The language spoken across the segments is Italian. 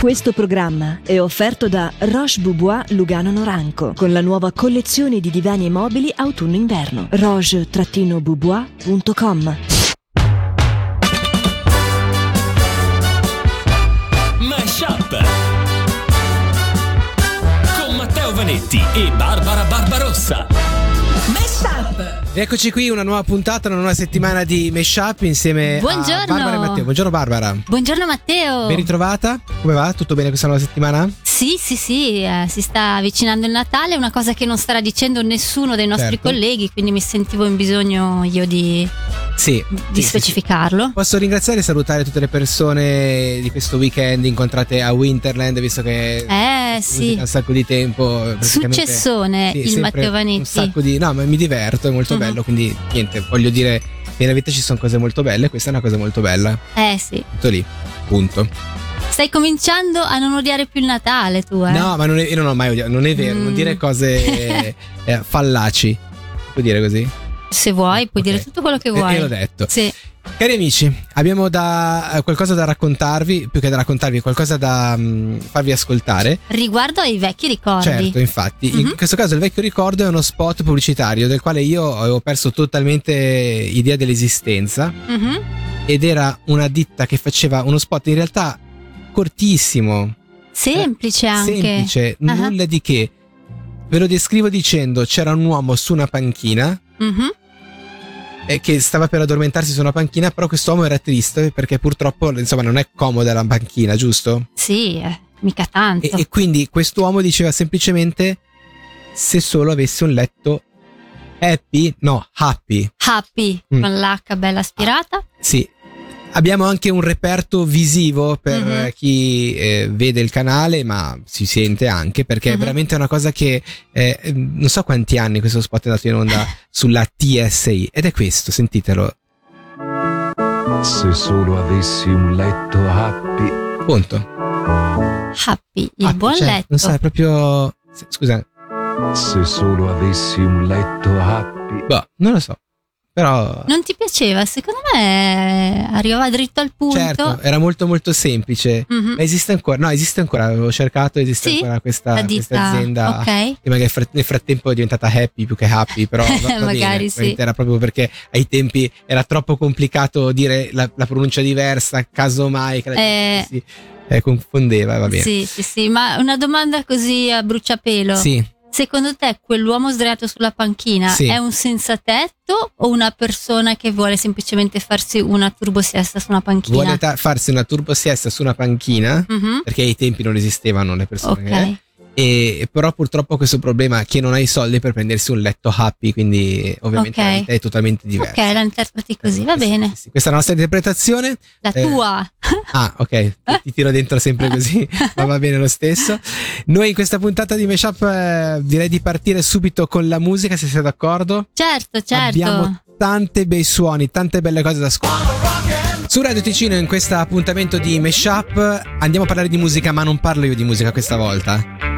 Questo programma è offerto da Roche Boubois Lugano Noranco con la nuova collezione di divani e mobili autunno-inverno. roche-boubois.com Mashup con Matteo Vanetti e Barbara Barbarossa. Eccoci qui, una nuova puntata, una nuova settimana di Meshup insieme Buongiorno. a Barbara e Matteo. Buongiorno Barbara. Buongiorno Matteo. Ben ritrovata? Come va? Tutto bene questa nuova settimana? Sì, sì, sì, eh, si sta avvicinando il Natale, una cosa che non starà dicendo nessuno dei nostri Certo. colleghi, quindi mi sentivo in bisogno io di, Sì. di Sì, sì, specificarlo. sì. Posso ringraziare e salutare tutte le persone di questo weekend incontrate a Winterland, visto che Eh un sì, sacco di tempo. praticamente- successone il sempre Matteo Un Vanetti. sacco di. No, ma mi diverto, è molto Mhm. bello. Quindi niente, voglio dire nella vita ci sono cose molto belle. Questa è una cosa molto bella. Eh sì, Tutto lì. Punto. Stai cominciando a non odiare più il Natale tu, eh? No, ma non è, io non ho mai odiato. Non è vero, non Mm. dire cose eh, fallaci. Puoi dire così? Se vuoi, puoi Ok. dire tutto quello che Eh, vuoi. io l'ho detto. Sì. Cari amici, abbiamo da, eh, qualcosa da raccontarvi, più che da raccontarvi, qualcosa da mm, farvi ascoltare. Riguardo ai vecchi ricordi. Certo, infatti. In Mhm. questo caso il vecchio ricordo è uno spot pubblicitario del quale io avevo perso totalmente idea dell'esistenza Mhm. ed era una ditta che faceva uno spot in realtà cortissimo, Semplice anche. semplice, Ah. nulla di che. Ve lo descrivo dicendo c'era un uomo su una panchina Mhm. eh, che stava per addormentarsi su una panchina, però quest'uomo era triste perché purtroppo insomma non è comoda la panchina, giusto? Sì, eh, mica tanto. E, e quindi quest'uomo diceva semplicemente se solo avesse un letto happy, no, happy. Happy Mm. con l'H bella aspirata. Sì. Abbiamo anche un reperto visivo per Mhm. eh, chi eh, vede il canale, ma si sente anche perché è Mhm. veramente una cosa che eh, non so quanti anni questo spot è andato in onda sulla TSI ed è questo, sentitelo. Se solo avessi un letto happy. Punto. Happy, il Ah, buon cioè, letto. Non so, è proprio. Scusa, Se solo avessi un letto happy. boh, non lo so. Però. Non ti piaceva? Secondo me arrivava dritto al punto. Certo, era molto molto semplice. Mhm. Ma esiste ancora? No, esiste ancora. Avevo cercato, esiste Sì? ancora questa, questa azienda. Ok. Che magari nel frattempo è diventata happy più che happy, però va bene, Magari sì. Era proprio perché ai tempi era troppo complicato dire la, la pronuncia diversa, casomai Eh. si eh, confondeva, va bene. Sì, sì, sì. Ma una domanda così a bruciapelo. Sì, Secondo te quell'uomo sdraiato sulla panchina Sì. è un senzatetto o una persona che vuole semplicemente farsi una turbosiesta su una panchina? vuole ta- farsi una turbo siesta su una panchina, Mhm. perché ai tempi non esistevano le persone. eh. E, però purtroppo questo problema è che non hai i soldi per prendersi un letto happy, quindi ovviamente Ok. la vita è totalmente diversa. Ok, la interpreti così, va bene. sì. Questa è la nostra interpretazione. La Eh, tua. Ah, ok, ti, ti tiro dentro sempre così, ma va bene lo stesso. Noi in questa puntata di Meshup eh, direi di partire subito con la musica, se siete d'accordo. Certo, certo. Abbiamo tanti bei suoni, tante belle cose da ascoltare. Su Radio Ticino in questo appuntamento di Meshup andiamo a parlare di musica, ma non parlo io di musica questa volta.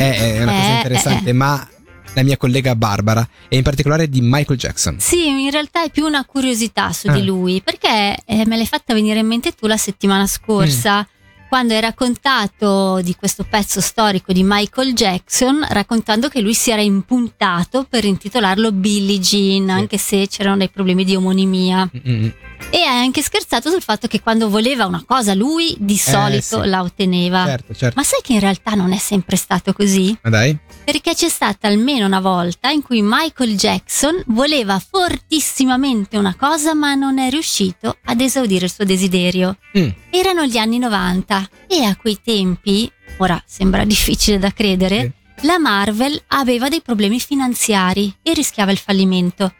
È, è una cosa Eh, interessante, eh, eh. ma la mia collega Barbara e in particolare di Michael Jackson. Sì, in realtà è più una curiosità su Ah. di lui, perché eh, me l'hai fatta venire in mente tu la settimana scorsa, Mm. quando hai raccontato di questo pezzo storico di Michael Jackson, raccontando che lui si era impuntato per intitolarlo Billie Jean, anche se c'erano dei problemi di omonimia. Mm-mm. E hai anche scherzato sul fatto che quando voleva una cosa lui di solito sì. la otteneva. Certo, certo. Ma sai che in realtà non è sempre stato così? Ma dai. Perché c'è stata almeno una volta in cui Michael Jackson voleva fortissimamente una cosa ma non è riuscito ad esaudire il suo desiderio. Mm. Erano gli anni 90 e a quei tempi, ora sembra difficile da credere, la Marvel aveva dei problemi finanziari e rischiava il fallimento.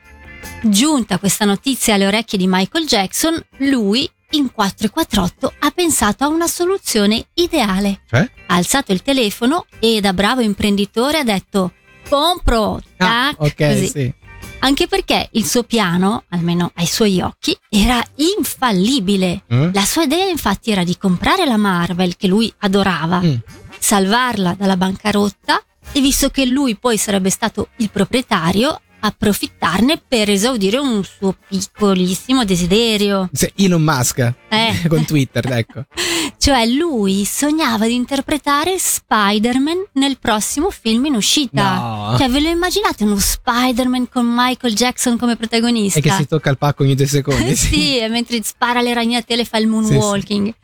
Giunta questa notizia alle orecchie di Michael Jackson, lui in 448 ha pensato a una soluzione ideale Cioè? ha alzato il telefono e da bravo imprenditore ha detto compro, Ah, tac, ok, così. sì. Anche perché il suo piano, almeno ai suoi occhi, era infallibile. Mm? La sua idea infatti era di comprare la Marvel che lui adorava, Mm. salvarla dalla bancarotta e visto che lui poi sarebbe stato il proprietario, approfittarne per esaudire un suo piccolissimo desiderio. Se Elon Musk Eh. con Twitter, ecco. Cioè lui sognava di interpretare Spider-Man nel prossimo film in uscita. No. Cioè ve lo immaginate uno Spider-Man con Michael Jackson come protagonista? E che si tocca il pacco ogni due secondi. sì, e mentre spara le ragnatele fa il moonwalking.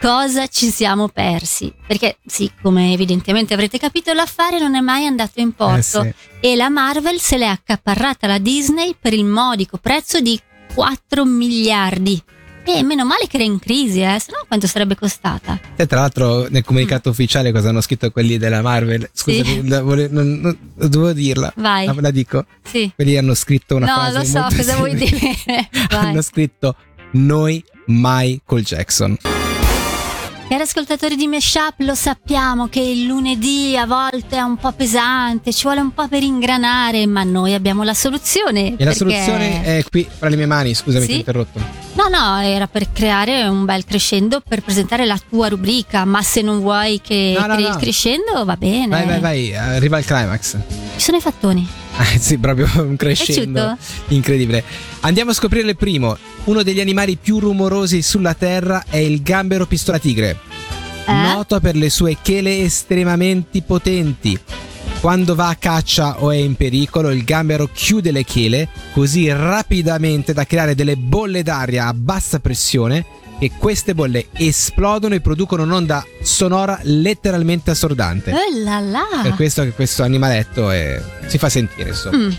Cosa ci siamo persi? Perché sì, come evidentemente avrete capito, l'affare non è mai andato in porto Eh, e la Marvel se l'è accaparrata la Disney per il modico prezzo di 4 miliardi. E meno male che era in crisi, eh, se no quanto sarebbe costata? E tra l'altro nel comunicato ufficiale cosa hanno scritto quelli della Marvel? Scusami, Sì. la vole- non, non- dovevo dirla. Vai. La, la dico. Sì. Quelli hanno scritto una no, frase lo so cosa vuoi simile. dire. Vai. hanno scritto noi mai col Jackson. Cari ascoltatori di Meshup, lo sappiamo che il lunedì a volte è un po' pesante, ci vuole un po' per ingranare, ma noi abbiamo la soluzione. E la perché- soluzione è qui fra le mie mani, scusami, Sì? ti ho interrotto. No, no, era per creare un bel crescendo per presentare la tua rubrica, ma se non vuoi che No, no, crei no. il crescendo va bene. Vai, vai, vai, arriva al climax. Ci sono i fattoni. Eh, sì, proprio un crescendo incredibile. Andiamo a scoprire il primo. Uno degli animali più rumorosi sulla Terra è il gambero pistola tigre. Eh? Noto per le sue chele estremamente potenti. Quando va a caccia o è in pericolo, il gambero chiude le chele così rapidamente da creare delle bolle d'aria a bassa pressione e queste bolle esplodono e producono un'onda sonora letteralmente assordante. Oh là là. Per questo che questo animaletto è- si fa sentire, insomma. Mm.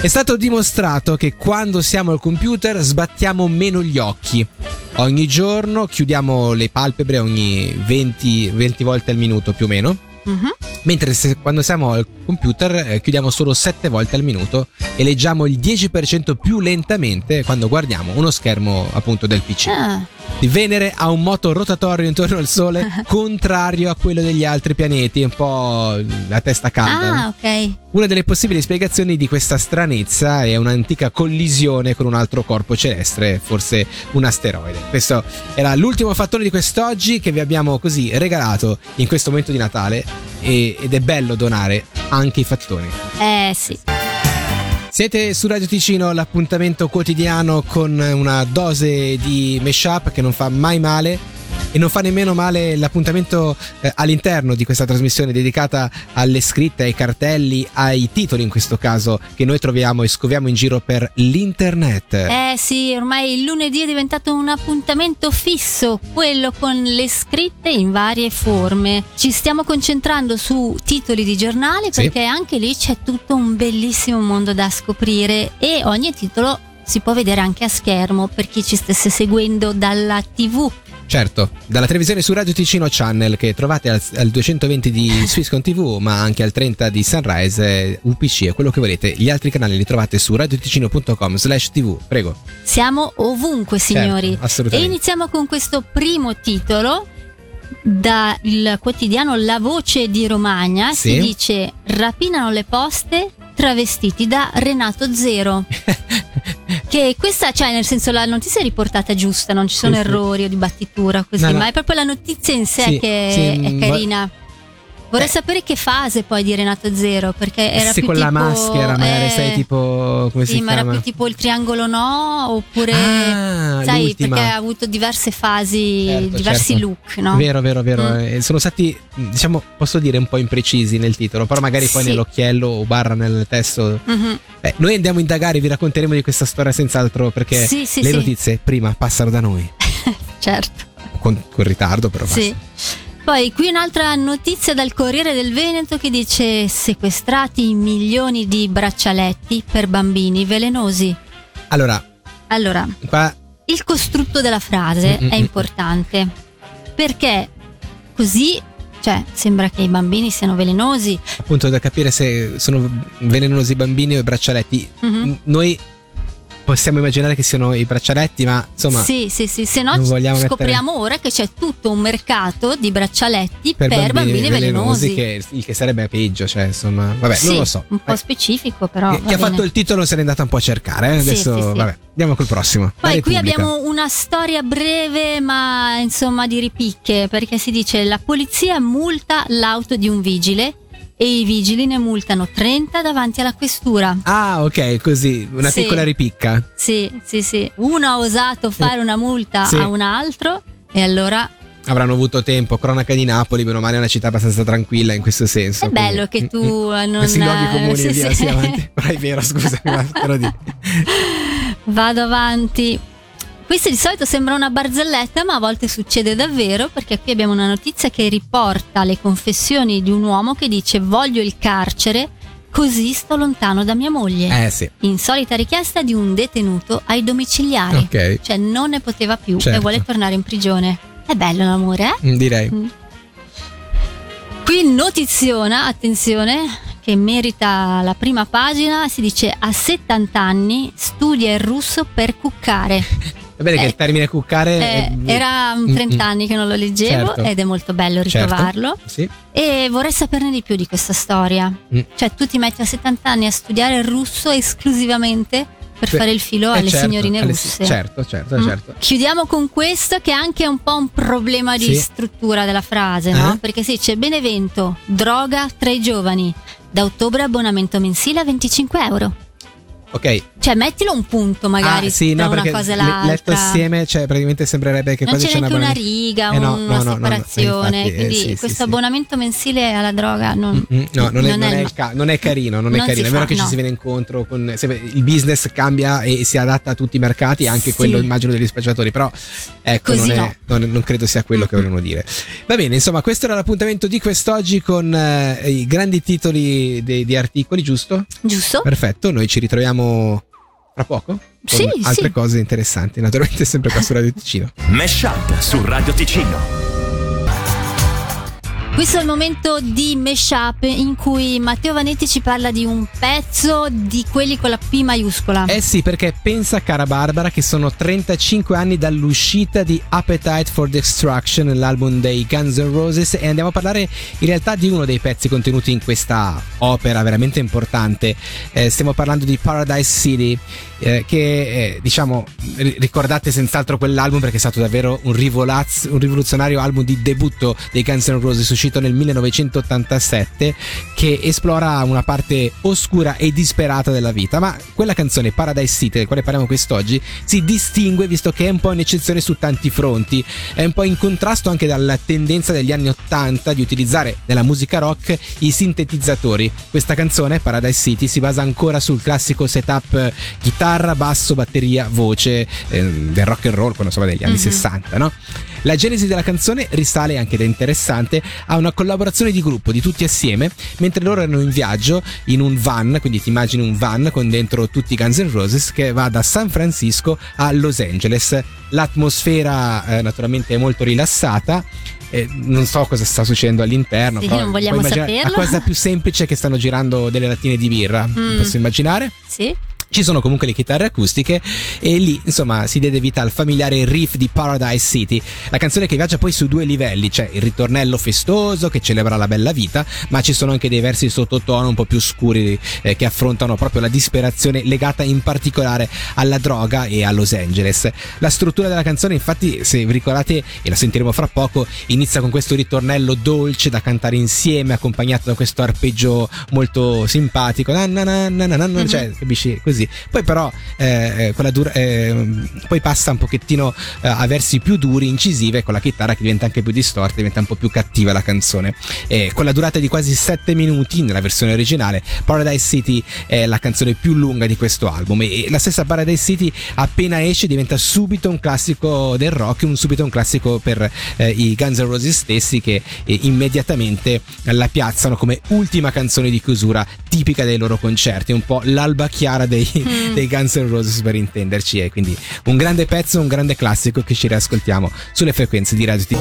È stato dimostrato che quando siamo al computer sbattiamo meno gli occhi. Ogni giorno chiudiamo le palpebre ogni 20, 20 volte al minuto più o meno. Mhm. Mentre se- quando siamo al computer eh, chiudiamo solo 7 volte al minuto e leggiamo il 10% più lentamente quando guardiamo uno schermo appunto del PC. Ah, Venere ha un moto rotatorio intorno al Sole contrario a quello degli altri pianeti, un po' la testa calda. Ah, ok. Una delle possibili spiegazioni di questa stranezza è un'antica collisione con un altro corpo celeste, forse un asteroide. Questo era l'ultimo fattore di quest'oggi che vi abbiamo così regalato in questo momento di Natale e- ed è bello donare anche i fattoni. Eh sì. Siete su Radio Ticino, l'appuntamento quotidiano con una dose di mashup che non fa mai male e non fa nemmeno male l'appuntamento eh, all'interno di questa trasmissione dedicata alle scritte, ai cartelli, ai titoli in questo caso che noi troviamo e scoviamo in giro per l'internet. Eh sì, ormai il lunedì è diventato un appuntamento fisso, quello con le scritte in varie forme. Ci stiamo concentrando su titoli di giornali Sì. perché anche lì c'è tutto un bellissimo mondo da scoprire e ogni titolo si può vedere anche a schermo per chi ci stesse seguendo dalla TV. Certo, dalla televisione su Radio Ticino Channel che trovate al, al 220 di Swisscom TV ma anche al 30 di Sunrise, eh, UPC e quello che volete. Gli altri canali li trovate su radioticino.com slash tv. Prego. Siamo ovunque, signori. Certo, e assolutamente. iniziamo con questo primo titolo dal quotidiano La Voce di Romagna. Sì. Si dice: Rapinano le poste travestiti da Renato Zero. che questa, cioè, nel senso, la notizia è riportata giusta, non ci sono Sì, sì. errori o di battitura così, No, no. ma è proprio la notizia in sé Sì, che sì, è carina. Vorrei Eh. sapere che fase poi di Renato Zero, perché era Se più con la maschera magari eh, sei tipo come sì, si ma era chiama? più tipo il triangolo no, oppure Ah, sai, l'ultima. perché ha avuto diverse fasi, Certo, diversi certo. look, no? Vero, vero, vero. Mm. Eh, Sono stati, diciamo, posso dire un po' imprecisi nel titolo, però magari poi Sì. nell'occhiello o barra nel testo. Mhm. Beh, noi andiamo a indagare, vi racconteremo di questa storia senz'altro perché Sì, sì, le notizie prima passano da noi. Certo. Con, con ritardo, però. Sì. Poi qui un'altra notizia dal Corriere del Veneto che dice sequestrati milioni di braccialetti per bambini velenosi. Allora, Allora, qua il costrutto della frase Mm, mm, è importante perché così, cioè, sembra che i bambini siano velenosi. appunto da capire se sono velenosi i bambini o i braccialetti. Mhm. N- Noi possiamo immaginare che siano i braccialetti, ma insomma, sì, sì, sì, se no scopriamo ora che c'è tutto un mercato di braccialetti per, bambini, velenosi. che, il che sarebbe peggio, cioè, insomma, vabbè, Sì, non lo so. Un po' Eh, specifico, però. chi va ha fatto il titolo se n'è andata un po' a cercare. eh. Adesso, sì, sì. vabbè, andiamo col prossimo. Poi qui abbiamo una storia breve, ma insomma di ripicche, perché si dice la polizia multa l'auto di un vigile e i vigili ne multano 30 davanti alla questura. Ah, ok, così, una Sì. piccola ripicca. Sì, sì, sì. Uno ha osato fare una multa Sì. a un altro e allora Avranno avuto tempo, cronaca di Napoli, meno male è una città abbastanza tranquilla in questo senso. è bello che tu Mm, mm. non... Questi luoghi comuni sì, via, sì. sì, avanti. Però è vero, te lo dico. Vado avanti. Questo di solito sembra una barzelletta, ma a volte succede davvero perché qui abbiamo una notizia che riporta le confessioni di un uomo che dice voglio il carcere, così sto lontano da mia moglie. Eh sì, Insolita richiesta di un detenuto ai domiciliari. ok, Cioè non ne poteva più Certo. e vuole tornare in prigione. È bello l'amore, eh? Mm, direi. Qui notiziona, attenzione, che merita la prima pagina, si dice a 70 anni studia il russo per cuccare. Va bene che Eh, il termine cuccare... Eh, è- era un Mm, 30 mm. anni che non lo leggevo Certo. ed è molto bello Certo, ritrovarlo. Sì. E vorrei saperne di più di questa storia. Mm. Cioè, tu ti metti a 70 anni a studiare il russo esclusivamente per Beh, fare il filo Eh, alle certo, signorine alle- russe. Certo, certo, Mm. certo. Chiudiamo con questo che è anche un po' un problema di Sì. struttura della frase, no? Eh? Perché sì, c'è Benevento, droga tra i giovani, da ottobre abbonamento mensile a 25 euro. Ok. Cioè mettilo un punto magari ah, sì, tra no, una cosa e le- letto l'altra. assieme, cioè praticamente sembrerebbe che non quasi c'è neanche una abbonamento- riga, Eh, no, una no, separazione. infatti, eh, quindi sì, sì, questo sì. abbonamento mensile alla droga non, Mm, No, non è, non è ca- non è carino, non è carino. È vero fa, che ci si viene incontro con se- il business cambia e si adatta a tutti i mercati, anche quello immagino degli spacciatori, però ecco, è- no. non- credo sia quello che vogliono dire. Va bene, insomma, questo era l'appuntamento di quest'oggi con eh, i grandi titoli di articoli, giusto? Giusto? Perfetto, noi ci ritroviamo fra poco con Sì, altre sì. cose interessanti, naturalmente sempre qua su Radio Ticino. Mesh Up su Radio Ticino. Questo è il momento di mashup in cui Matteo Vanetti ci parla di un pezzo di quelli con la P maiuscola. Eh sì, perché pensa, cara Barbara, che sono 35 anni dall'uscita di Appetite for Destruction, l'album dei Guns N' Roses, e andiamo a parlare in realtà di uno dei pezzi contenuti in questa opera veramente importante. Eh, stiamo parlando di Paradise City, eh, che eh, diciamo ri- ricordate senz'altro quell'album perché è stato davvero un, rivolaz- un rivoluzionario album di debutto dei Guns N' Roses uscito nel 1987 che esplora una parte oscura e disperata della vita ma quella canzone Paradise City del quale parliamo quest'oggi si distingue visto che è un po' un'eccezione su tanti fronti è un po' in contrasto anche dalla tendenza degli anni 80 di utilizzare nella musica rock i sintetizzatori questa canzone Paradise City si basa ancora sul classico setup eh, chitarra, basso, batteria, voce eh, del rock and roll, quando insomma degli anni Mhm. 60, no? La genesi della canzone risale anche ed è interessante a una collaborazione di gruppo di tutti assieme mentre loro erano in viaggio in un van, quindi ti immagini un van con dentro tutti i Guns N' Roses che va da San Francisco a Los Angeles. L'atmosfera eh, naturalmente è molto rilassata. eh, non so cosa sta succedendo all'interno. Sì, però non vogliamo saperlo. La cosa più semplice è che stanno girando delle lattine di birra. Mm. Posso immaginare? Sì? Ci sono comunque le chitarre acustiche e lì insomma si diede vita al familiare riff di Paradise City, la canzone che viaggia poi su due livelli, c'è il ritornello festoso che celebra la bella vita, ma ci sono anche dei versi sottotono un po' più scuri eh, che affrontano proprio la disperazione legata in particolare alla droga e a Los Angeles. La struttura della canzone infatti se vi ricordate e la sentiremo fra poco inizia con questo ritornello dolce da cantare insieme accompagnato da questo arpeggio molto simpatico, na na na na na na, Mhm. cioè capisci così. Poi però eh, eh, dura- eh, poi passa un pochettino eh, a versi più duri, incisive, con la chitarra che diventa anche più distorta, diventa un po' più cattiva la canzone. Con la durata di quasi 7 minuti nella versione originale, Paradise City è la canzone più lunga di questo album e la stessa Paradise City appena esce diventa subito un classico del rock, un subito un classico per eh, i Guns N' Roses stessi che eh, immediatamente la piazzano come ultima canzone di chiusura tipica dei loro concerti, un po' l'alba chiara dei, Dei Guns N' Roses per intenderci e quindi un grande pezzo, un grande classico che ci riascoltiamo sulle frequenze di Radio T.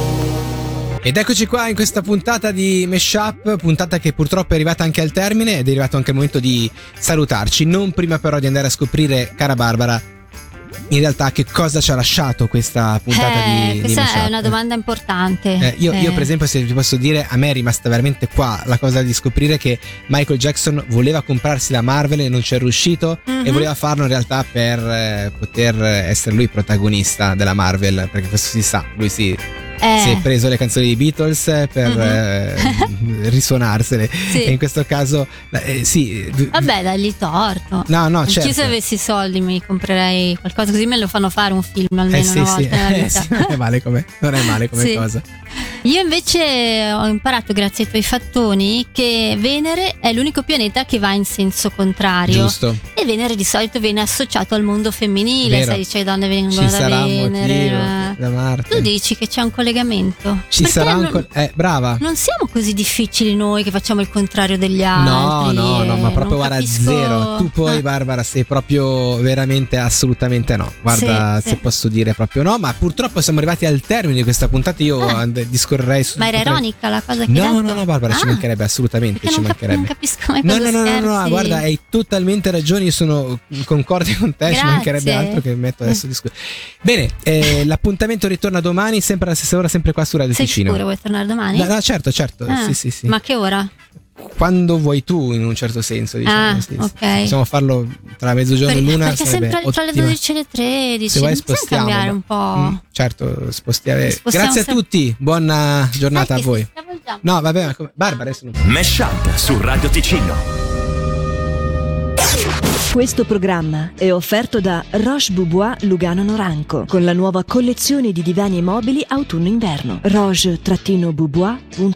Ed eccoci qua in questa puntata di Meshup, puntata che purtroppo è arrivata anche al termine ed è arrivato anche il momento di salutarci, non prima però di andare a scoprire, cara Barbara, in realtà che cosa ci ha lasciato questa puntata Eh, di, di questa Meshup. è una domanda importante. Eh, io, io, Eh, per esempio, se ti posso dire, a me è rimasta veramente qua la cosa di scoprire che Michael Jackson voleva comprarsi la Marvel e non ci è riuscito e Mhm. voleva farlo in realtà per eh, poter essere lui protagonista della Marvel, perché questo si sa, lui si Eh. si è preso le canzoni dei Beatles per Mhm. eh, risuonarsele. Sì. E in questo caso, eh, sì. Vabbè, dagli torto. No, no, certo. se avessi soldi mi comprerei qualcosa così me lo fanno fare un film almeno Eh sì, una sì, volta nella eh, vita. sì, non è male come, non è male come cosa. Io invece ho imparato grazie ai tuoi fattoni che Venere è l'unico pianeta che va in senso contrario. Giusto. E Venere di solito viene associato al mondo femminile, Vero. sai, cioè le donne vengono Ci da Venere. motivo eh. da Marte. Tu dici che c'è un collegamento? Ci Perché sarà col- eh, brava. non siamo così difficili noi che facciamo il contrario degli No, altri. no, no, eh, ma proprio guarda capisco- zero. Tu poi, Eh. Barbara, sei proprio veramente assolutamente no. Guarda, Sì, se sì. posso dire proprio no, ma purtroppo siamo arrivati al termine di questa puntata. Io Ah. discorrerei su. Ma era ironica la cosa che No, hai detto? no, no, Barbara, ci Ah, mancherebbe assolutamente. perché Ci non, cap- mancherebbe. non capisco mai No, cosa no, no, no, no, guarda, hai totalmente ragione. Io sono concorde con te. Ci Grazie. mancherebbe altro che metto adesso a discutere. Bene, eh, l'appuntamento ritorna domani, sempre alla stessa ora, sempre qua su Radio Sei Ticino. sicuro vuoi tornare domani? No, no, certo, certo. Ah, sì, sì, sì. Ma che ora? Quando vuoi tu, in un certo senso, diciamo. Ah, sì, sì. ok. Possiamo farlo tra mezzogiorno Per- e l'una. perché sempre tra le ottima. 12 e le 13. Se vuoi spostiamo. cambiare un po'. Mm, certo, spostiamo. Spostiamo Grazie a sem- tutti, buona giornata Sai a voi. No, vabbè. Barbara adesso non Mesh Up su Radio Ticino. Questo programma è offerto da Roche Boubois Lugano Noranco con la nuova collezione di divani e mobili autunno-inverno. roche-boubois.com